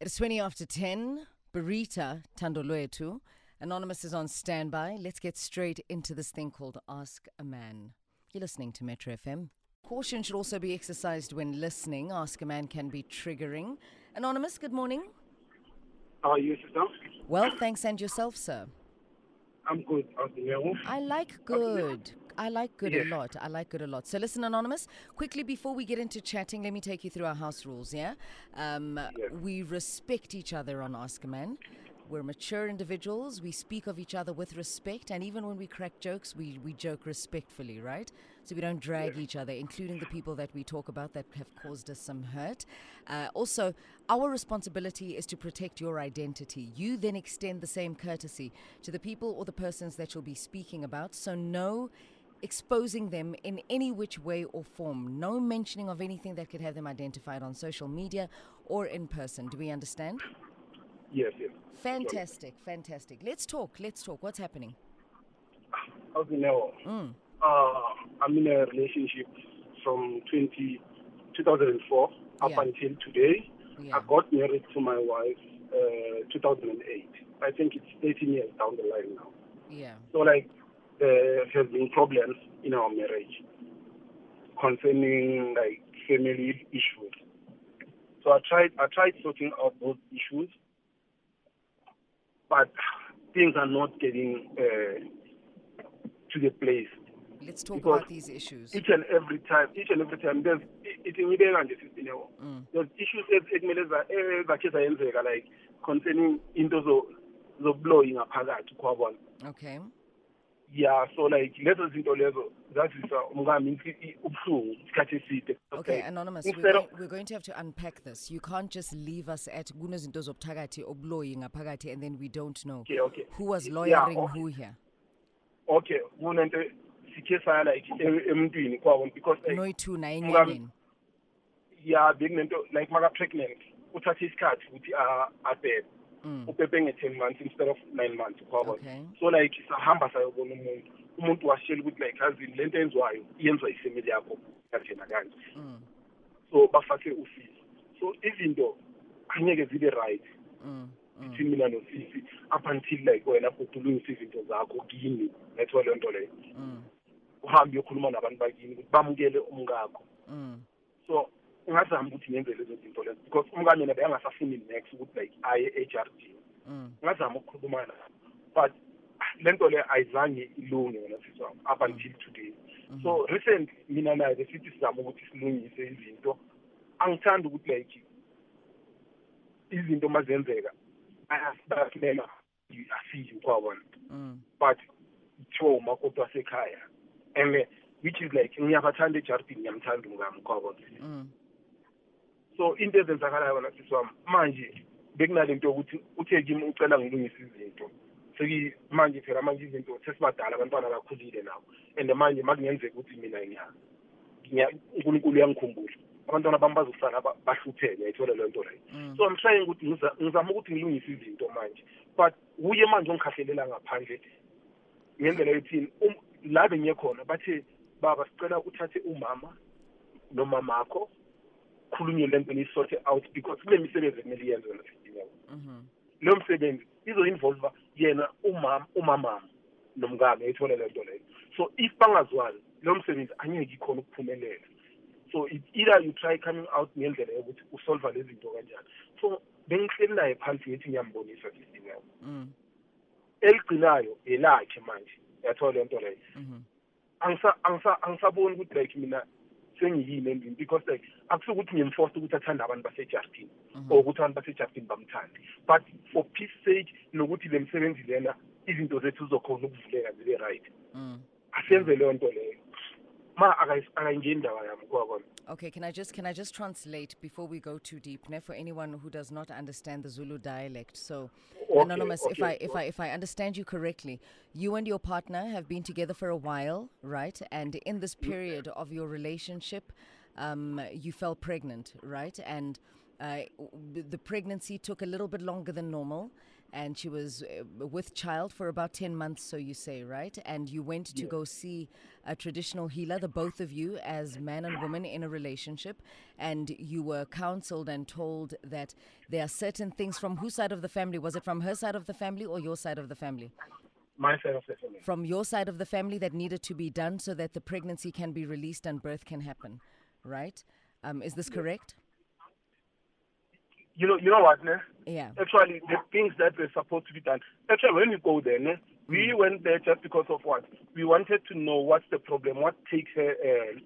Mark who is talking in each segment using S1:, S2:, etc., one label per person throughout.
S1: It's 20 after 10. Barita Tandolwetu. Anonymous is on standby. Let's get straight into this thing called Ask a Man. You're listening to Metro FM. Caution should also be exercised when listening. Ask a Man can be triggering. Anonymous, good morning.
S2: How are you, sister?
S1: Well, thanks, and yourself, sir.
S2: I'm good. How's the?
S1: I like good. I like good a lot. I like good a lot. So listen, Anonymous, quickly before we get into chatting, let me take you through our house rules, yeah? Um, We respect each other on Ask a Man. We're mature individuals. We speak of each other with respect. And even when we crack jokes, we, we joke respectfully, right? So we don't drag each other, including the people that we talk about that have caused us some hurt. Uh, also, our responsibility is to protect your identity. You then extend the same courtesy to the people or the persons that you'll be speaking about. So, no exposing them in any which way or form. No mentioning of anything that could have them identified on social media or in person. Do we understand?
S2: Yes, yes.
S1: Fantastic, fantastic. Let's talk. Let's talk. What's happening?
S2: The mail?
S1: Mm.
S2: Uh, I'm in a relationship from 20, 2004 up
S1: Yeah.
S2: until today.
S1: Yeah.
S2: I got married to my wife uh, 2008. I think it's 18 years down the line now.
S1: Yeah.
S2: So, like, there have been problems in our marriage concerning, like, family issues. So I tried, I tried sorting out those issues, but things are not getting uh, to the place.
S1: Let's talk
S2: Because
S1: about these issues.
S2: Each and every time, each and every time, there's it ngibeka nje sister Neo.
S1: Mm.
S2: There's issues ezi- ekumele za- ezakhe zayenzeka like concerning into zobuloyi ngaphakathi kwabona.
S1: Okay.
S2: Yeah, so like lezo zinto lezo zazisa umkami ubuhlungu isikhathi eside.
S1: Okay, Anonymous, we're going, we're going to have to unpack this. You can't just leave us at kunezinto zobuthakathi obuloyi ngaphakathi and then we don't know
S2: okay, okay.
S1: who was
S2: Yeah,
S1: lawyering
S2: okay.
S1: who here.
S2: Okay, kunento sikhe saya like emntwini kwabona because like
S1: Noitu na
S2: Mngani-
S1: enyangeni.
S2: yeah bekunento like maka pregnant uthathe isikhathi ukuthi a- abhebe.
S1: Mm.
S2: ubhebhe nge-ten months instead of nine months kwabona
S1: Okay.
S2: so like sahamba sayobona umuntu umuntu wasitshela ukuthi like azini le nto enziwayo iyenziwa yifamily yakho kanjena kanje
S1: Mm.
S2: so bafake usizo so izinto angeke zibe right
S1: Mm. Mm.
S2: between mina nosisi up until like wena futhi ulungise izinto zakho kini nethiwa leyo nto leyo
S1: Mm.
S2: uhambe uyokhuluma nabantu bakini ukuthi bamukele umkakho
S1: Mm.
S2: so ngazama ukuthi ngenze lezo zinto lezo because umkami yena beyangasafuni next ukuthi like aye e-HRD
S1: Mm.
S2: ngazama ukukhuluma naye but le nto le ayizange ilunge wena sisi wami up until today so recently mina naye besithi sizama ukuthi silungise izinto angithandi ukuthi like izinto mazenzeka ayasibakulela asiyi kwabona
S1: Mm.
S2: but kuthiwa umakoti wasekhaya and eh, which is like ngiyabathanda ejardini ngiyamthanda umngami kwabona
S1: Mm.
S2: So into ezenzakalayo wona sisi wami manje bekunale nto yokuthi uthe kimi ucela ngilungise izinto. Seki manje phela manje izinto sesibadala abantwana bakhulile nabo. And manje makungenzeka ukuthi mina ngiya- ngiya- unkulunkulu uyangikhumbula. Abantwana bami bazosala ba- bahlupheke uyayithola leyo nto leyo.
S1: Mm.
S2: so i'm trying ukuthi ngiza- ngizama ukuthi ngilungise izinto manje. But kuye manje ongikhahlelela ngaphandle ngendlela yothini um- la bengiye khona bathe baba sicela uthathe umama nomamakho khulunye le nto niyisorte out because kule misebenzi ekumele iyenze wena sidingayo
S1: Mhm.
S2: leyo msebenzi izo-involva yena umama umamama nomkami ayithole le nto leyo so if bangazwani leyo msebenzi angeke ikhona ukuphumelela so it's either you try coming out ngendlela yokuthi usolva lezi zinto kanjani so bengihleli naye phansi ngithi ngiyambonisa sidingayo
S1: Mm.
S2: eligcinayo elakhe manje yathola le nto leyo
S1: Mhm.
S2: angisa angisa angisaboni ukuthi like mina sengiyini endini because like akusukuthi ngimforce ukuthi athande abantu basejardini
S1: Mhm.
S2: or ukuthi abantu basejardini bamthande but for peace sake nokuthi le msebenzi lena izinto zethu zizokhona ukuvuleka zibe right
S1: Mm.
S2: asenze leyo nto leyo ma akayi- akayingeni yami kwakona
S1: Okay, can I just can I just translate before we go too deep, ne, for anyone who does not understand the Zulu dialect? So,
S2: Okay,
S1: anonymous, if I
S2: okay,
S1: if I if I understand you correctly, you and your partner have been together for a while, right? And in this period of your relationship, um, you fell pregnant, right? And uh, the pregnancy took a little bit longer than normal. And she was uh, with child for about 10 months, so you say, right? And you went to go see a traditional healer, the both of you, as man and woman in a relationship, and you were counseled and told that there are certain things from whose side of the family? Was it from her side of the family or your side of the family?
S2: My side of the family.
S1: From your side of the family that needed to be done so that the pregnancy can be released and birth can happen, right? Um, is this correct?
S2: You know, you know what, ne?
S1: Yeah.
S2: Actually, the things that were supposed to be done. Actually, when we go there, ne, we
S1: Mm.
S2: went there just because of what we wanted to know what's the problem, what takes her uh,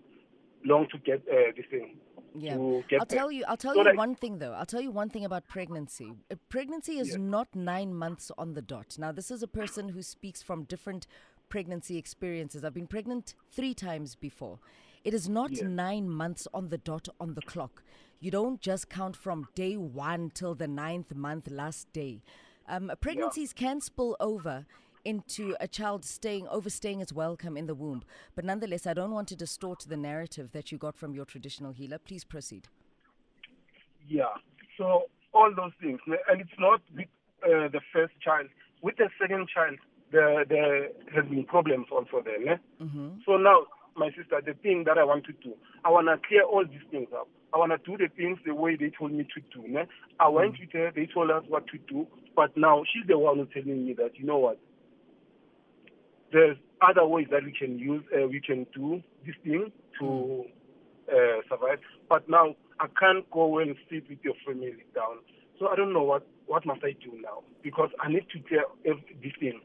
S2: long to get uh, this thing.
S1: Yeah. I'll
S2: there.
S1: tell you I'll tell
S2: So
S1: you
S2: like-
S1: one thing though. I'll tell you one thing about pregnancy. Uh, Pregnancy is
S2: Yeah.
S1: not 9 months on the dot. Now this is a person who speaks from different pregnancy experiences. I've been pregnant 3 times before. It is not
S2: Yeah.
S1: 9 months on the dot on the clock. You don't just count from day 1 till the ninth month last day. Um, pregnancies can spill over into a child staying overstaying its welcome in the womb. But nonetheless, I don't want to distort the narrative that you got from your traditional healer. Please proceed.
S2: Yeah. So all those things, and it's not with uh, the first child. With the second child, there there has been problems also there. Ne? So now, my sister, the thing that I want to do, I want to clear all these things up. I want to do the things the way they told me to do. Ne? I went with her, they told us what to do, but now she's the one who's telling me that, you know what, there's other ways that we can use, uh, we can do this thing to uh, survive. But now I can't go and sit with your family down. So I don't know what what must I do now because I need to clear every, this thing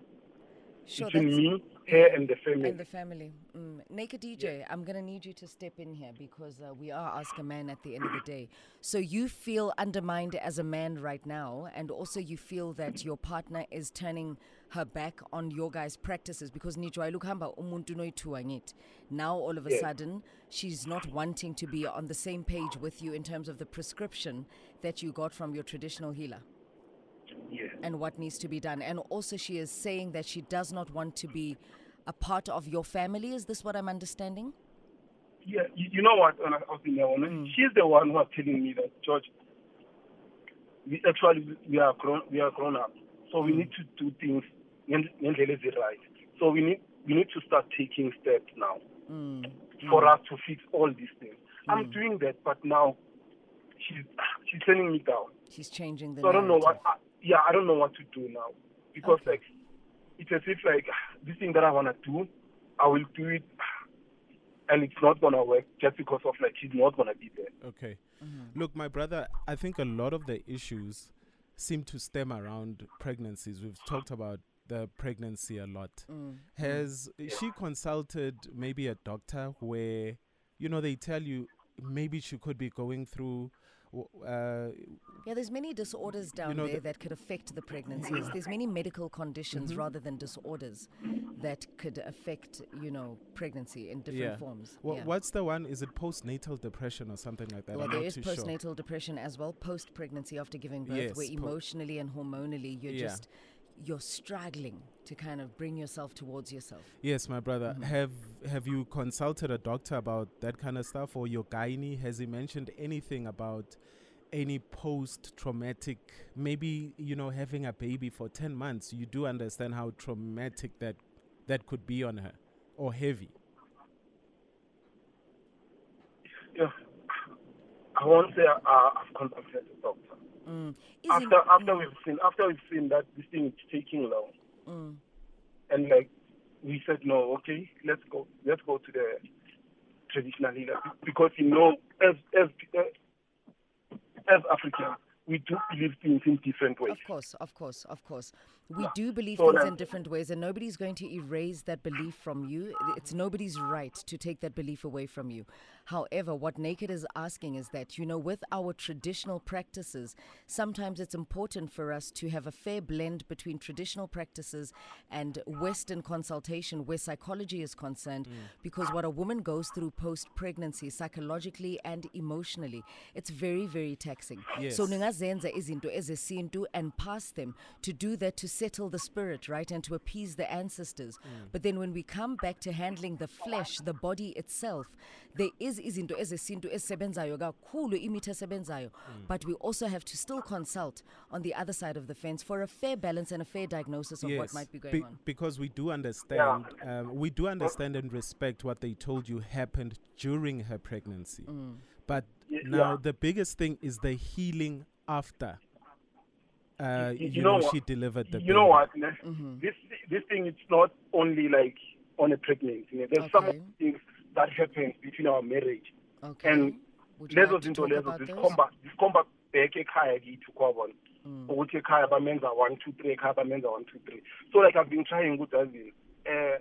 S1: Sure,
S2: between me, her, and the family.
S1: and the family. Mm. Naked DJ, I'm going to need you to step in here because uh, we are Ask a Man at the end of the day. So you feel undermined as a man right now, and also you feel that your partner is turning her back on your guys' practices because nijwayele ukuhamba umuntu noyithuka ngithi. Now all of a
S2: Yeah.
S1: sudden she's not wanting to be on the same page with you in terms of the prescription that you got from your traditional healer
S2: yeah.
S1: and what needs to be done. And also, she is saying that she does not want to be a part of your family. Is this what I'm understanding?
S2: Yeah, you, you know what, and I was in there,
S1: Mm.
S2: she's the one who was telling me that, George, we actually we are grown we are grown up, so
S1: Mm.
S2: we need to do things right. So we need we need to start taking steps now
S1: Mm.
S2: for us to fix all these things. I'm doing that, but now she's she's turning me down.
S1: She's changing the
S2: So I don't know what. I, yeah, I don't know what to do now because
S1: Okay.
S2: like it's as if like this thing that I wanna do, I will do it, and it's not gonna work just because of like she's not gonna be there.
S3: Okay. Look, my brother, I think a lot of the issues seem to stem around pregnancies. We've talked about the pregnancy a lot.
S1: Mm.
S3: Has she consulted maybe a doctor where, you know, they tell you maybe she could be going through. Uh,
S1: Yeah, there's many disorders down
S3: know,
S1: there
S3: the-
S1: that could affect the pregnancies. There's many medical conditions
S3: Mm-hmm.
S1: rather than disorders that could affect, you know, pregnancy in different
S3: yeah.
S1: forms.
S3: Wha-
S1: yeah.
S3: What's the one? Is it postnatal depression or something like that?
S1: Well,
S3: I'm
S1: there is
S3: too sure.
S1: postnatal depression as well, post pregnancy after giving birth,
S3: Yes,
S1: where
S3: po-
S1: emotionally and hormonally you're
S3: Yeah.
S1: just you're struggling to kind of bring yourself towards yourself.
S3: Yes, my brother.
S1: Mm-hmm.
S3: Have Have you consulted a doctor about that kind of stuff, or your gynae? Has he mentioned anything about any post-traumatic? Maybe you know, having a baby for ten months. You do understand how traumatic that that could be on her, or heavy.
S2: Yeah, I won't say uh, I've contacted the doctor.
S1: Mm.
S2: After
S1: it-
S2: after we've seen after we've seen that this thing is taking long,
S1: Mm.
S2: and like we said no, okay, let's go let's go to the traditional healer because you know as as uh, as Africans we do believe things in different ways.
S1: Of course, of course, of course. We do believe
S2: So
S1: things in different ways, and nobody's going to erase that belief from you. It's nobody's right to take that belief away from you. However, what Naked is asking is that, you know, with our traditional practices, sometimes it's important for us to have a fair blend between traditional practices and Western consultation where psychology is concerned, mm. because what a woman goes through post pregnancy, psychologically and emotionally, it's very, very taxing. So,
S3: Yes.
S1: siyazenza izinto ezesintu and pass them to do that to settle the spirit right and to appease the ancestors mm. but then when we come back to handling the flesh the body itself there is izinto ezesintu ezisebenzayo kakhulu imithi esebenzayo but we also have to still consult on the other side of the fence for a fair balance and a fair diagnosis of what might be going
S3: be-
S1: on
S3: because we do understand, um, we do understand and respect what they told you happened during her pregnancy.
S1: Mm.
S3: But
S2: Y-
S3: now the biggest thing is the healing after. Uh, you,
S2: you
S3: know,
S2: know
S3: she delivered the
S2: you know what?
S1: Mm-hmm.
S2: this this thing it's not only like on a pregnancy ne? there's some things that happens between our marriage
S1: okay
S2: and
S1: Would you
S2: lezo
S1: like to
S2: zinto
S1: talk
S2: lezo
S1: about those?
S2: zisikhomba zisikhomba back ekhaya kithi kwabona
S1: Mm.
S2: ukuthi ekhaya bamenza one two three ekhaya bamenza one two three so like i've been trying ukuthi azini uh,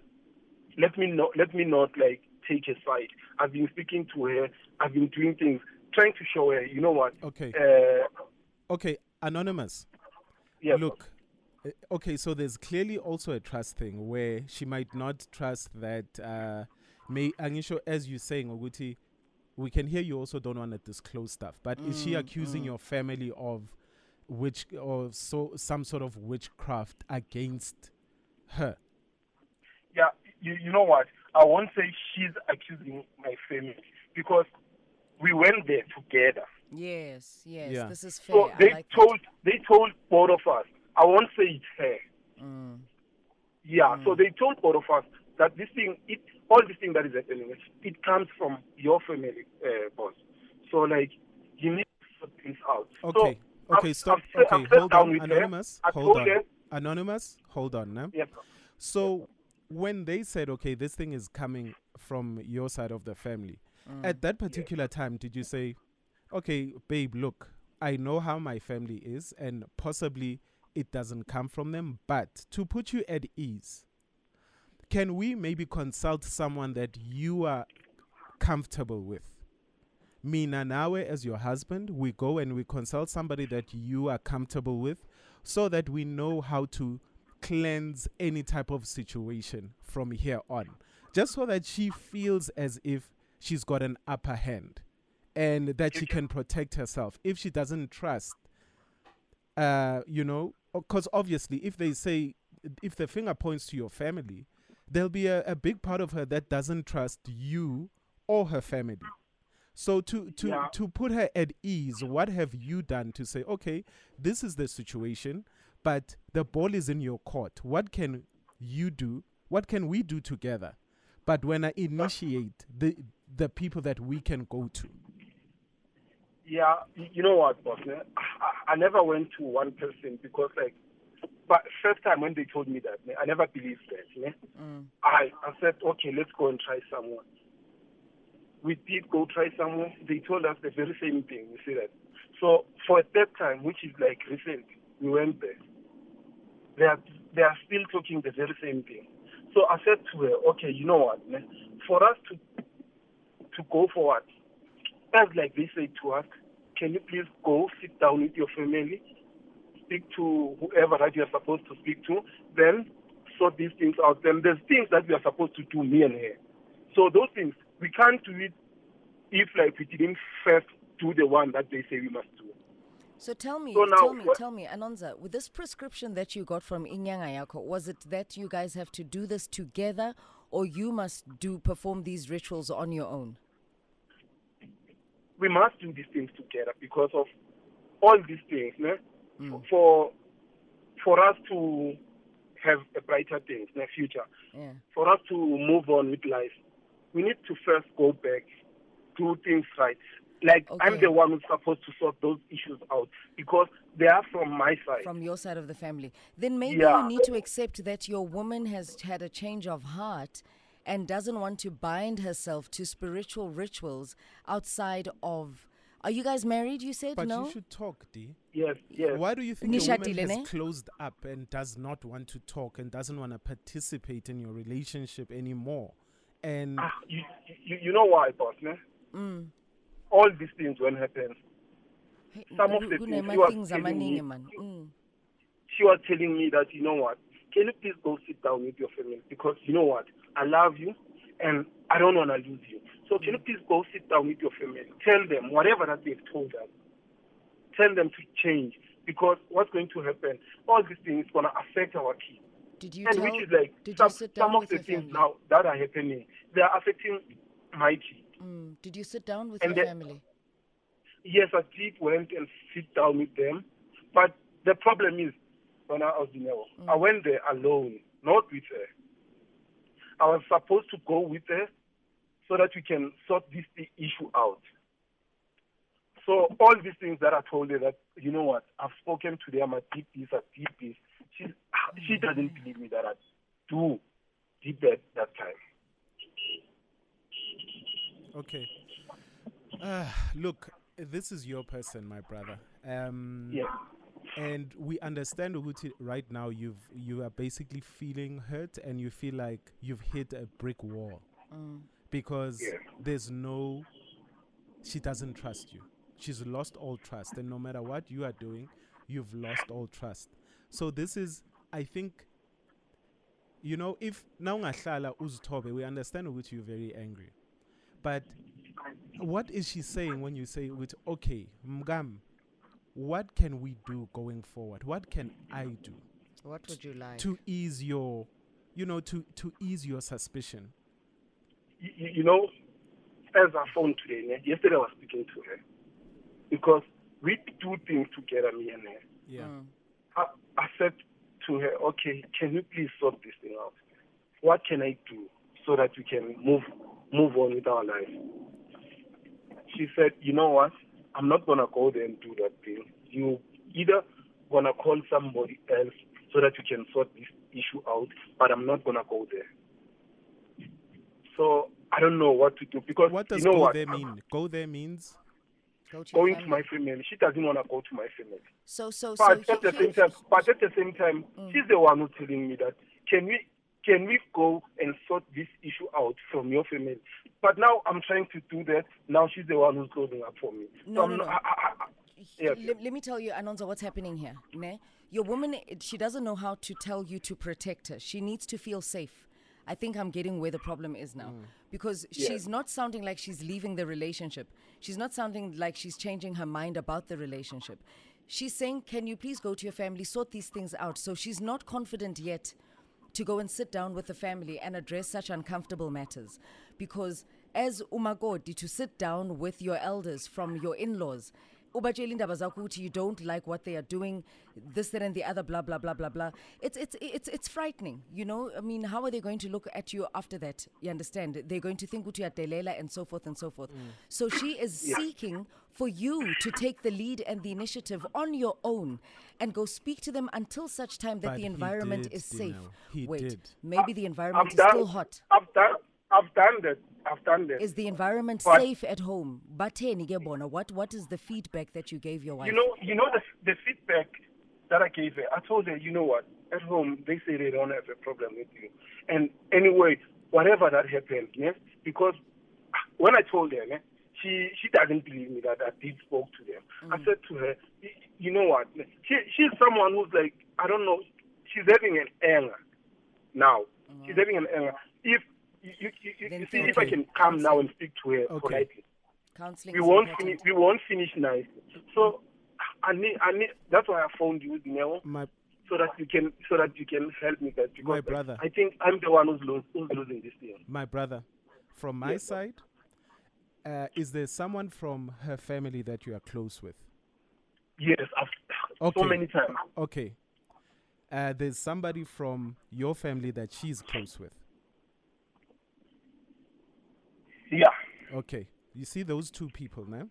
S2: let me not let me not like take a side i've been speaking to her i've been doing things trying to show her you know what
S3: Okay.
S2: uh,
S3: Okay, Anonymous.
S2: yes
S3: Look, uh, okay, so there's clearly also a trust thing where she might not trust that. Uh, may Angisho, as you're saying, Oguti, we can hear you also don't want to disclose stuff. But is she
S1: Mm,
S3: accusing
S1: mm.
S3: your family of witch or so some sort of witchcraft against her?
S2: yeah, you, you know what? I won't say she's accusing my family because we went there together.
S1: yes yes
S3: Yeah.
S1: this is fair
S2: So they
S1: like that.
S2: told they told both of us. I won't say it's her.
S1: Mm.
S2: Yeah. So they told both of us that this thing, it all this thing that is happening, it, it comes from your family, uh, boss. So like you need to sort things out. So
S3: Okay, okay,
S2: I've-
S3: stop.
S2: I've
S3: okay,
S2: I've
S3: hold on. Anonymous. Hold on.
S2: her-
S3: Anonymous, hold on now.
S2: Yes.
S3: So when they said, okay, this thing is coming from your side of the family, at that particular time, did you say, okay, babe, look, I know how my family is, and possibly it doesn't come from them, but to put you at ease, can we maybe consult someone that you are comfortable with? Mina Nawe, as your husband, we go and we consult somebody that you are comfortable with so that we know how to cleanse any type of situation from here on. Just so that she feels as if she's got an upper hand and that she can protect herself. If she doesn't trust, uh, you know, because obviously, if they say, if the finger points to your family, there'll be a, a big part of her that doesn't trust you or her family. So to to
S2: Yeah.
S3: to put her at ease, what have you done to say, okay, this is the situation, but the ball is in your court. What can you do? What can we do together? But when I initiate the the people that we can go to.
S2: Yeah, you know what, boss? Eh? I, I never went to one person because, like, but first time when they told me that, I never believed that.
S1: Mm.
S2: I, I said, okay, let's go and try someone. We did go try someone. They told us the very same thing. You see that? So for a third time, which is like recent, we went there. They are they are still talking the very same thing. So I said to her, okay, you know what? For us to to go forward, as like they say to us, can you please go sit down with your family, speak to whoever that you are supposed to speak to, then sort these things out. Then there's things that we are supposed to do, me and her. So those things we can't do it if like we didn't first do the one that they say we must do.
S1: So tell me,
S2: So now
S1: tell me,
S2: what-
S1: tell me, Anonza, with this prescription that you got from Inyanga Yako, was it that you guys have to do this together or you must do perform these rituals on your own?
S2: We must do these things together because of all these things, ne?
S1: Mm.
S2: for for us to have a brighter things in the future.
S1: Yeah.
S2: for us to move on with life, we need to first go back, do things right. Like I'm the one who's supposed to sort those issues out because they are from my side.
S1: From your side of the family. Then maybe
S2: Yeah.
S1: you need to accept that your woman has had a change of heart and doesn't want to bind herself to spiritual rituals outside of. Are you guys married? You said
S3: But
S1: no?
S3: you should talk, D.
S2: yes, yes.
S3: Why do you think a woman
S1: Nishadile, ne?
S3: has closed up and does not want to talk and doesn't want to participate in your relationship anymore? And
S2: Ah, you, you, you know why, boss? Ne?
S1: Mm.
S2: All these things when happen,
S1: Hey,
S2: Some of the
S1: gu-
S2: things
S1: kunema
S2: you are
S1: things
S2: telling
S1: amaningi,
S2: me-
S1: man. Mm.
S2: she was telling me that you know what? Can you please go sit down with your family because you know what? I love you and I don't want to lose you. So can you please go sit down with your family? Tell them whatever that they've told us. tell them to change because what's going to happen, all these things is going to affect our kids.
S1: Did you
S2: and
S1: tell?
S2: which is like
S1: did
S2: some,
S1: you sit down
S2: some of the things
S1: family?
S2: now that are happening, they are affecting my kids.
S1: Mm. Did you sit down with
S2: And
S1: your
S2: the-
S1: family?
S2: Yes, I did went and sit down with them, but the problem is when I was in Neo, I went there alone, not with her. I was supposed to go with her so that we can sort this issue out. So all these things that I told her that you know what I've spoken to them, I did this, I did this. She she doesn't believe me that I do did that that time.
S3: Okay. Uh, look, this is your person, my brother. Um,
S2: Yeah.
S3: and we understand Uguti right now you've you are basically feeling hurt and you feel like you've hit a brick wall
S1: Mm.
S3: Because
S2: Yeah.
S3: there's no she doesn't trust you. She's lost all trust and no matter what you are doing you've lost all trust. So this is i think you know if now ungahlala uzithobe we understand which you're very angry. But what is she saying when you say with okay mgam what can we do going forward? What can i do
S1: What would you like?
S3: to ease your you know to to ease your suspicion
S2: you, you you know, as I phoned today, ne, yesterday I was speaking to her because we do things together, me and her.
S3: yeah
S1: Mm.
S2: I, I said to her, okay, can you please sort this thing out? What can I do so that we can move move on with our life? She said, you know what? I'm not gonna go there and do that thing. You either gonna call somebody else so that you can sort this issue out, but I'm not gonna go there. So I don't know what to do because
S3: what does
S2: you know
S3: go
S2: what?
S3: there mean go there means
S1: Go to your
S2: Going to my family. She doesn't wanna go to my family.
S1: So so so.
S2: But
S1: he-
S2: at the
S1: he-
S2: same time, but at the same time,
S1: Mm.
S2: she's the one who's telling me that can we can we go and sort this issue out from your family? But now I'm trying to do that. Now she's the one who's closing up for me.
S1: No,
S2: I'm
S1: no,
S2: not-
S1: no.
S2: I- I- I- Yeah.
S1: Let, let me tell you, Anonza, what's happening here. Ne? Your woman, she doesn't know how to tell you to protect her. She needs to feel safe. I think I'm getting where the problem is now. Mm. Because
S2: Yeah.
S1: she's not sounding like she's leaving the relationship. She's not sounding like she's changing her mind about the relationship. She's saying, Can you please go to your family, sort these things out? So she's not confident yet to go and sit down with the family and address such uncomfortable matters. Because as umagodi, to sit down with your elders from your in-laws, ubatshela indaba zakho ukuthi you don't like what they are doing, this, that, and the other, blah, blah, blah, blah, blah. It's, it's, it's, it's frightening, you know? I mean, how are they going to look at you after that? You understand? They're going to think ukuthi uyadelela and so forth and so forth. Mm. So she is seeking for you to take the lead and the initiative on your own and go speak to them until such time that
S3: But
S1: the environment
S3: did,
S1: is safe.
S3: Dino. He
S1: Wait,
S3: did.
S1: maybe the environment
S2: I've
S1: is
S2: done,
S1: still hot.
S2: I've done. I've done that. I've done that.
S1: Is the environment
S2: But-
S1: safe at home? Ke What what is the feedback that you gave your wife?
S2: You know, you know the the feedback that I gave her. I told her, you know what? At home, they say they don't have a problem with you. And anyway, whatever that happened, yes, because when I told her, she she doesn't believe me that I did spoke to them. I mm. said to her, you know what? She she's someone who's like, I don't know, she's having an anger now. She's mm. having an anger. If you, you, you, you,
S1: Then
S2: you see, if I can come now and speak to her
S3: Okay.
S2: politely
S1: Counseling
S2: we won't finish. We won't finish nicely. So I need. I need. That's why I phoned you now,
S3: my
S2: so that you can, so that you can help me, guys. Because
S3: My brother.
S2: I think I'm the one who's, lose, who's losing this thing.
S3: my brother from my
S2: Yes,
S3: side uh, is there someone from her family that you are close with
S2: Yes, I've
S3: Okay.
S2: so many times.
S3: okay uh, there's somebody from your family that she's close with
S2: Yeah.
S3: Okay. You see those two people now?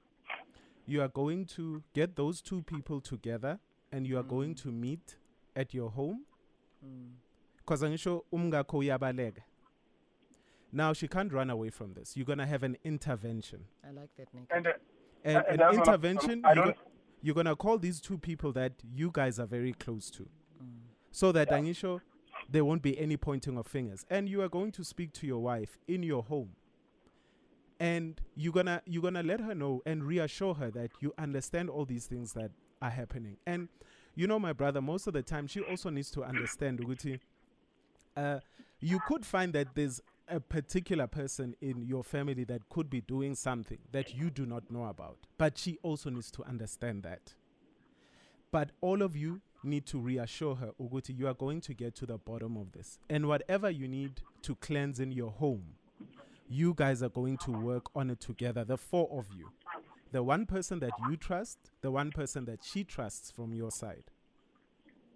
S3: You are going to get those two people together and you are going mm. to meet at your home. Mm. Because angisho umngakho uyabaleka. Now she can't run away from this. You're gonna have an intervention.
S1: I like that, Nick.
S2: And uh,
S3: And
S2: and uh,
S3: an
S2: that's
S3: intervention,
S2: I
S3: you're,
S2: don't-
S3: you're gonna call these two people that you guys are very close to. Mm. So that Angisho, there won't be any pointing of fingers. And you are going to speak to your wife in your home. And you're gonna you're gonna let her know and reassure her that you understand all these things that are happening. And you know, my brother, most of the time she also needs to understand Uguti, uh, you could find that there's a particular person in your family that could be doing something that you do not know about. But she also needs to understand that. But all of you need to reassure her, Uguti, you are going to get to the bottom of this. And whatever you need to cleanse in your home, you guys are going to work on it together, the four of you. The one person that you trust, the one person that she trusts from your side.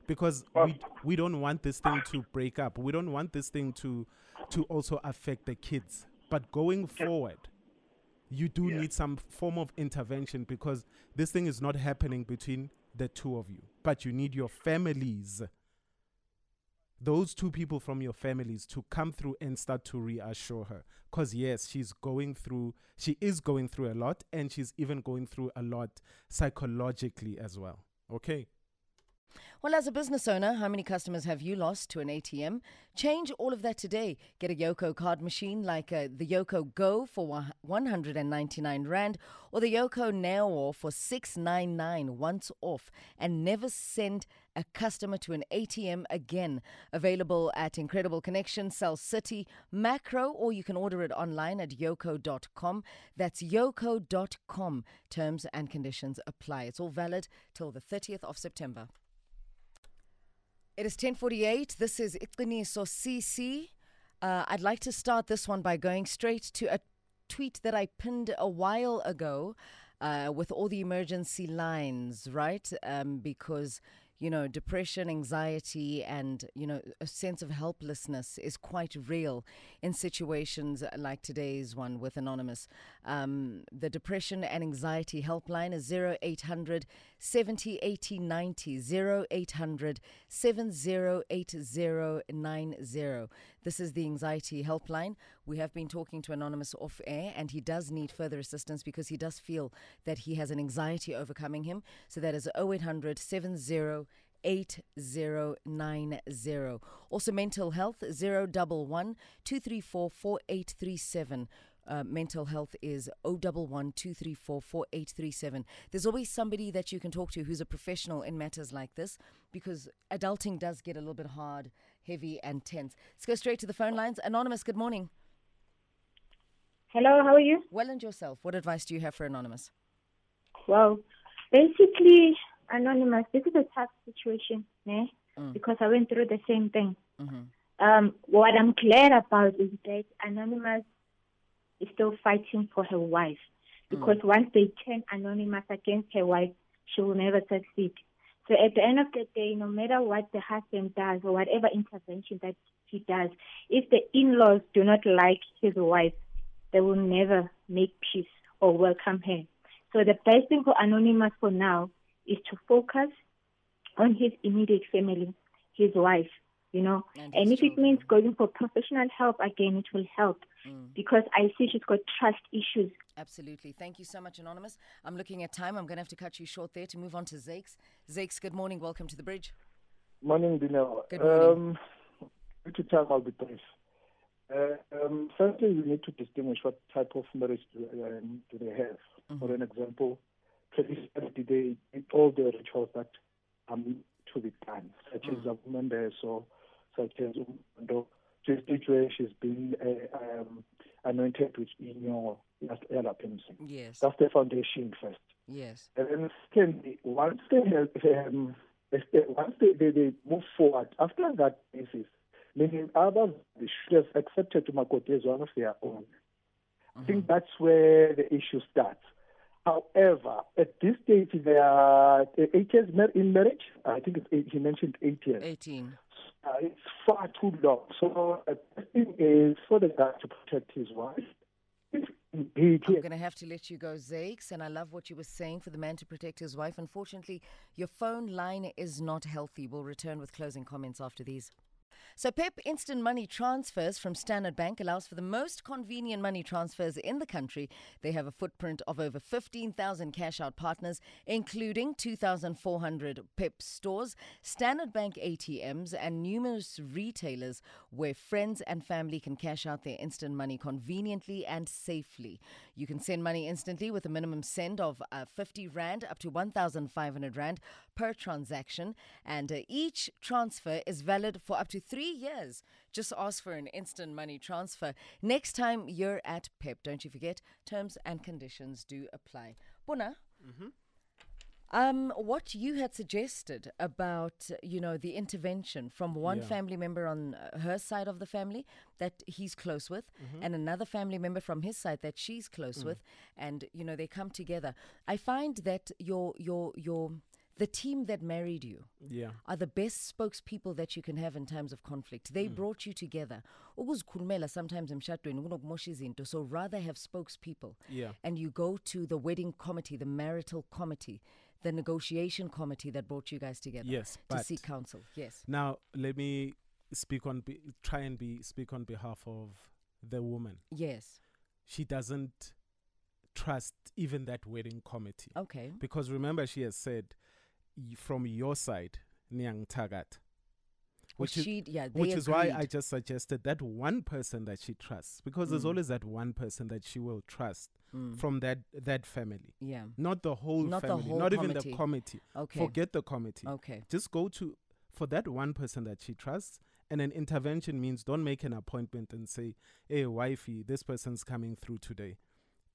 S3: Because we, we don't want this thing to break up. We don't want this thing to to also affect the kids. But going forward, you do
S2: Yeah.
S3: need some form of intervention because this thing is not happening between the two of you. But you need your families those two people from your families to come through and start to reassure her because yes she's going through she is going through a lot and she's even going through a lot psychologically as well okay
S1: Well, as a business owner, how many customers have you lost to an ATM? Change all of that today. Get a Yoco card machine like uh, the Yoco Go for 199 Rand or the Yoco Neo for 699 once off and never send a customer to an ATM again. Available at Incredible Connection, Cell City, Makro, or you can order it online at yoco.com. That's yoco.com. Terms and conditions apply. It's all valid till the 30th of September. It is 1048. This is Iqiniso CC. Uh, I'd like to start this one by going straight to a tweet that I pinned a while ago uh, with all the emergency lines, right? Um, because, you know, depression, anxiety, and, you know, a sense of helplessness is quite real in situations like today's one with Anonymous. Um, the depression and anxiety helpline is 0800 70 80 90. 0800 708090. This is the anxiety helpline. We have been talking to Anonymous off air, and he does need further assistance because he does feel that he has an anxiety overcoming him. So that is 0800 70 8090. Also, mental health 011 234 4837. Uh, mental health is 011 234 4837. There's always somebody that you can talk to who's a professional in matters like this because adulting does get a little bit hard, heavy, and tense. Let's go straight to the phone lines. Anonymous, good morning.
S4: Hello, how are you?
S1: Well and yourself. What advice do you have for Anonymous?
S4: Well, basically, Anonymous, this is a tough situation, eh?
S1: Mm.
S4: because I went through the same thing.
S1: Mm-hmm.
S4: Um, what I'm glad about is that Anonymous is still fighting for her wife, because once they turn Anonymous against her wife, she will never succeed. So at the end of the day, no matter what the husband does or whatever intervention that he does, if the in-laws do not like his wife, they will never make peace or welcome her. So the best thing for Anonymous for now is to focus on his immediate family, his wife, you know.
S1: And
S4: And, if it means going for professional help again, it will help
S1: Mm.
S4: because I see she's got trust issues.
S1: Absolutely. Thank you so much, Anonymous. I'm looking at time. I'm going to have to cut you short there to move on to Zakes. Zakes, good morning. Welcome to the bridge.
S2: Morning, Dineo.
S1: Good morning.
S2: Um, to time, I'll be brief. Uh, um, firstly, we need to distinguish what type of marriage do, um, do they have. For an example, traditionally they did all the rituals that um to be done, such as a woman there, so such as umuntu, to a stage where she's been uh, um, anointed with inyo
S1: Yes.
S2: That's the foundation first.
S1: Yes.
S2: And then secondly, once they um, once they, they, they move forward, after that basis, meaning others they should have accepted Makoti as one of their own. I think that's where the issue starts. However, at this stage, there are eight years in marriage. I think it's eight, he mentioned eight years.
S1: 18.
S2: Uh, it's far too long. So uh, the thing is for the guy to protect his wife. If indeed he
S1: I'm going to have to let you go, Zakes. And I love what you were saying for the man to protect his wife. Unfortunately, your phone line is not healthy. We'll return with closing comments after these. So, PEP Instant Money Transfers from Standard Bank allows for the most convenient money transfers in the country. They have a footprint of over 15,000 cash out partners, including 2,400 PEP stores, Standard Bank ATMs, and numerous retailers where friends and family can cash out their instant money conveniently and safely. You can send money instantly with a minimum send of uh, 50 Rand up to 1,500 Rand per transaction, and uh, each transfer is valid for up to three years. Just ask for an instant money transfer. Next time you're at PEP, don't you forget, terms and conditions do apply. Bona, Um, what you had suggested about, you know, the intervention from one
S3: Yeah.
S1: family member on uh, her side of the family that he's close with,
S3: Mm-hmm.
S1: and another family member from his side that she's
S3: Mm.
S1: close with, and you know they come together. I find that your your your the team that married you
S3: Yeah.
S1: are the best spokespeople that you can have in times of conflict. They brought you together. Ukuzikhulumela sometimes emshadweni kunokumosha izinto. So rather have spokespeople.
S3: Yeah.
S1: And you go to the wedding committee, the marital committee, the negotiation committee that brought you guys together.
S3: Yes,
S1: To seek counsel. Yes.
S3: Now, let me speak on, be, try and be speak on behalf of the woman.
S1: Yes.
S3: She doesn't trust even that wedding committee
S1: Okay.
S3: because remember she has said from your side, Nyang Tagat.
S1: Which
S3: is,
S1: she, yeah,
S3: which is why I just suggested that one person that she trusts because there's
S1: Mm.
S3: always that one person that she will trust
S1: Mm.
S3: from that that family
S1: yeah.
S3: not the whole
S1: Not the
S3: family
S1: whole
S3: not even the committee
S1: Okay.
S3: forget the committee
S1: Okay.
S3: just go to for that one person that she trusts and an intervention means don't make an appointment and say hey wifey this person's coming through today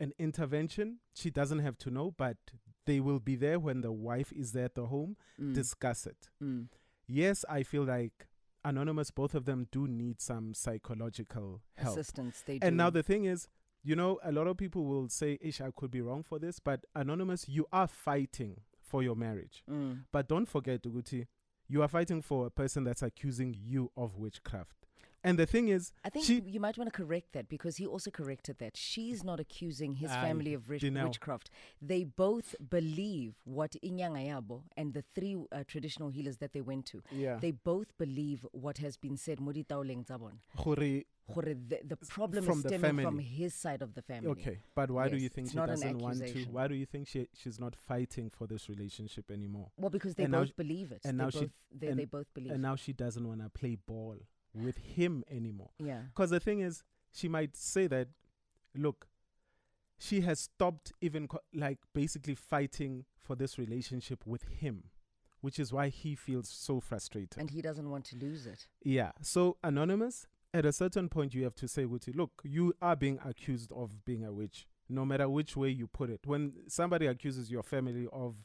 S3: an intervention she doesn't have to know but they will be there when the wife is there at the home
S1: Mm.
S3: discuss it
S1: Mm.
S3: yes i feel like anonymous both of them do need some psychological help
S1: Assistance. They do.
S3: and now the thing is, you know, a lot of people will say, Ish, I could be wrong for this, but Anonymous, you are fighting for your marriage.
S1: Mm.
S3: But don't forget, Uguti, you are fighting for a person that's accusing you of witchcraft. And the thing is,
S1: I think
S3: she,
S1: you might want to correct that because he also corrected that. She's not accusing his family of rich, witchcraft. They both believe what Inyangayabo and the three uh, traditional healers that they went to,
S3: yeah,
S1: they both believe what has been said. Muri taoleng tsa bona.
S3: Gore-
S1: Gore The, the problem
S3: From
S1: is stemming from his side of the family.
S3: okay, but why do you think she doesn't want to? Why do you think she she's not fighting for this relationship anymore?
S1: Well, because they
S3: And
S1: both believe it.
S3: and
S1: they
S3: now she-
S1: they,
S3: and-
S1: they both believe.
S3: And now she doesn't want to play ball with him anymore.
S1: yeah.
S3: Because the thing is, she might say that, look, she has stopped even co- like basically fighting for this relationship with him, which is why he feels so frustrated.
S1: And he doesn't want to lose it.
S3: yeah. So, Anonymous, at a certain point, you have to say, Guti, look, you are being accused of being a witch, no matter which way you put it. When somebody accuses your family of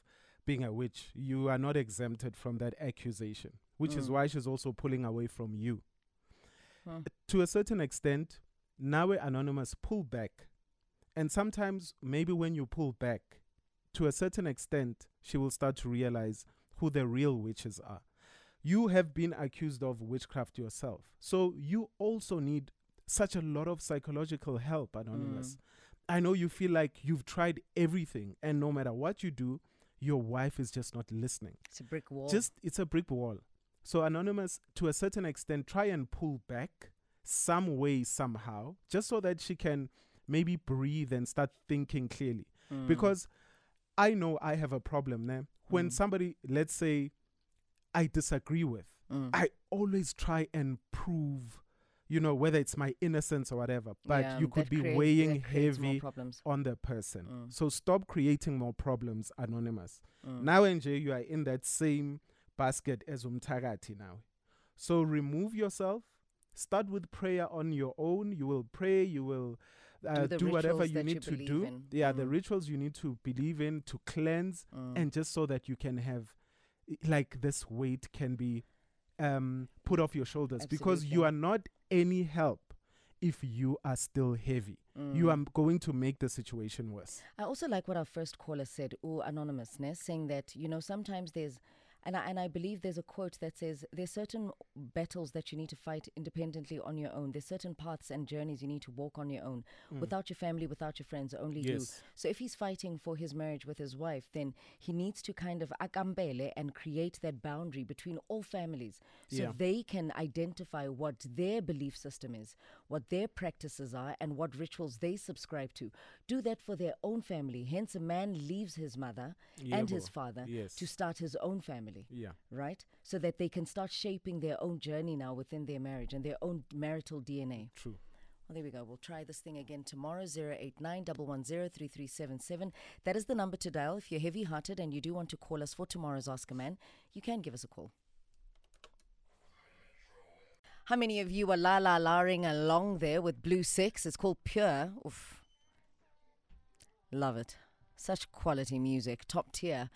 S3: being a witch, you are not exempted from that accusation, which is
S1: Mm.
S3: why she's also pulling away from you
S1: Hmm.
S3: to a certain extent, now Anonymous pull back. And sometimes, maybe when you pull back, to a certain extent, she will start to realize who the real witches are. You have been accused of witchcraft yourself. So you also need such a lot of psychological help, Anonymous. I know you feel like you've tried everything, and no matter what you do, your wife is just not listening
S1: It's a brick wall.
S3: just it's a brick wall so anonymous to a certain extent try and pull back some way somehow just so that she can maybe breathe and start thinking clearly
S1: Mm.
S3: because i know i have a problem now when
S1: Mm.
S3: somebody let's say i disagree with
S1: Mm.
S3: i always try and prove you know whether it's my innocence or whatever but
S1: Yeah,
S3: you could be
S1: creates-
S3: weighing
S1: that creates more
S3: heavy on the person
S1: Mm.
S3: so stop creating more problems anonymous
S1: Mm.
S3: now, NJ, you are in that same basket as Umtagati now. So remove yourself. Start with prayer on your own. You will pray. You will uh,
S1: the
S3: do, whatever you
S1: that you
S3: need to do.
S1: in.
S3: Yeah, the
S1: Mm.
S3: rituals you need to believe in to cleanse,
S1: Mm.
S3: and just so that you can have, like, this weight can be um, put off your shoulders because you are not any help if you are still heavy. You
S1: Mm.
S3: are going to make the situation worse.
S1: I also like what our first caller said, oh, anonymousness, saying that, you know, sometimes there's, and I, and I believe there's a quote that says, there's certain battles that you need to fight independently on your own. There's certain paths and journeys you need to walk on your own, without your family, without your friends, only you.
S3: Mm.
S1: So if he's fighting for his marriage with his wife, then he needs to kind of akambele and create that boundary between all families so
S3: Yeah.
S1: they can identify what their belief system is, what their practices are, and what rituals they subscribe to. Do that for their own family. Hence, a man leaves his mother and his father
S3: Yes.
S1: to start his own family.
S3: Yeah.
S1: Right? So that they can start shaping their own journey now within their marriage and their own marital DNA.
S3: True.
S1: Well, there we go. We'll try this thing again tomorrow, 089 110 That is the number to dial. If you're heavy hearted and you do want to call us for tomorrow's Ask a Man, you can give us a call. How many of you are la la laring along there with Blue Six? It's called Pure. Oof. Love it. Such quality music, top tier.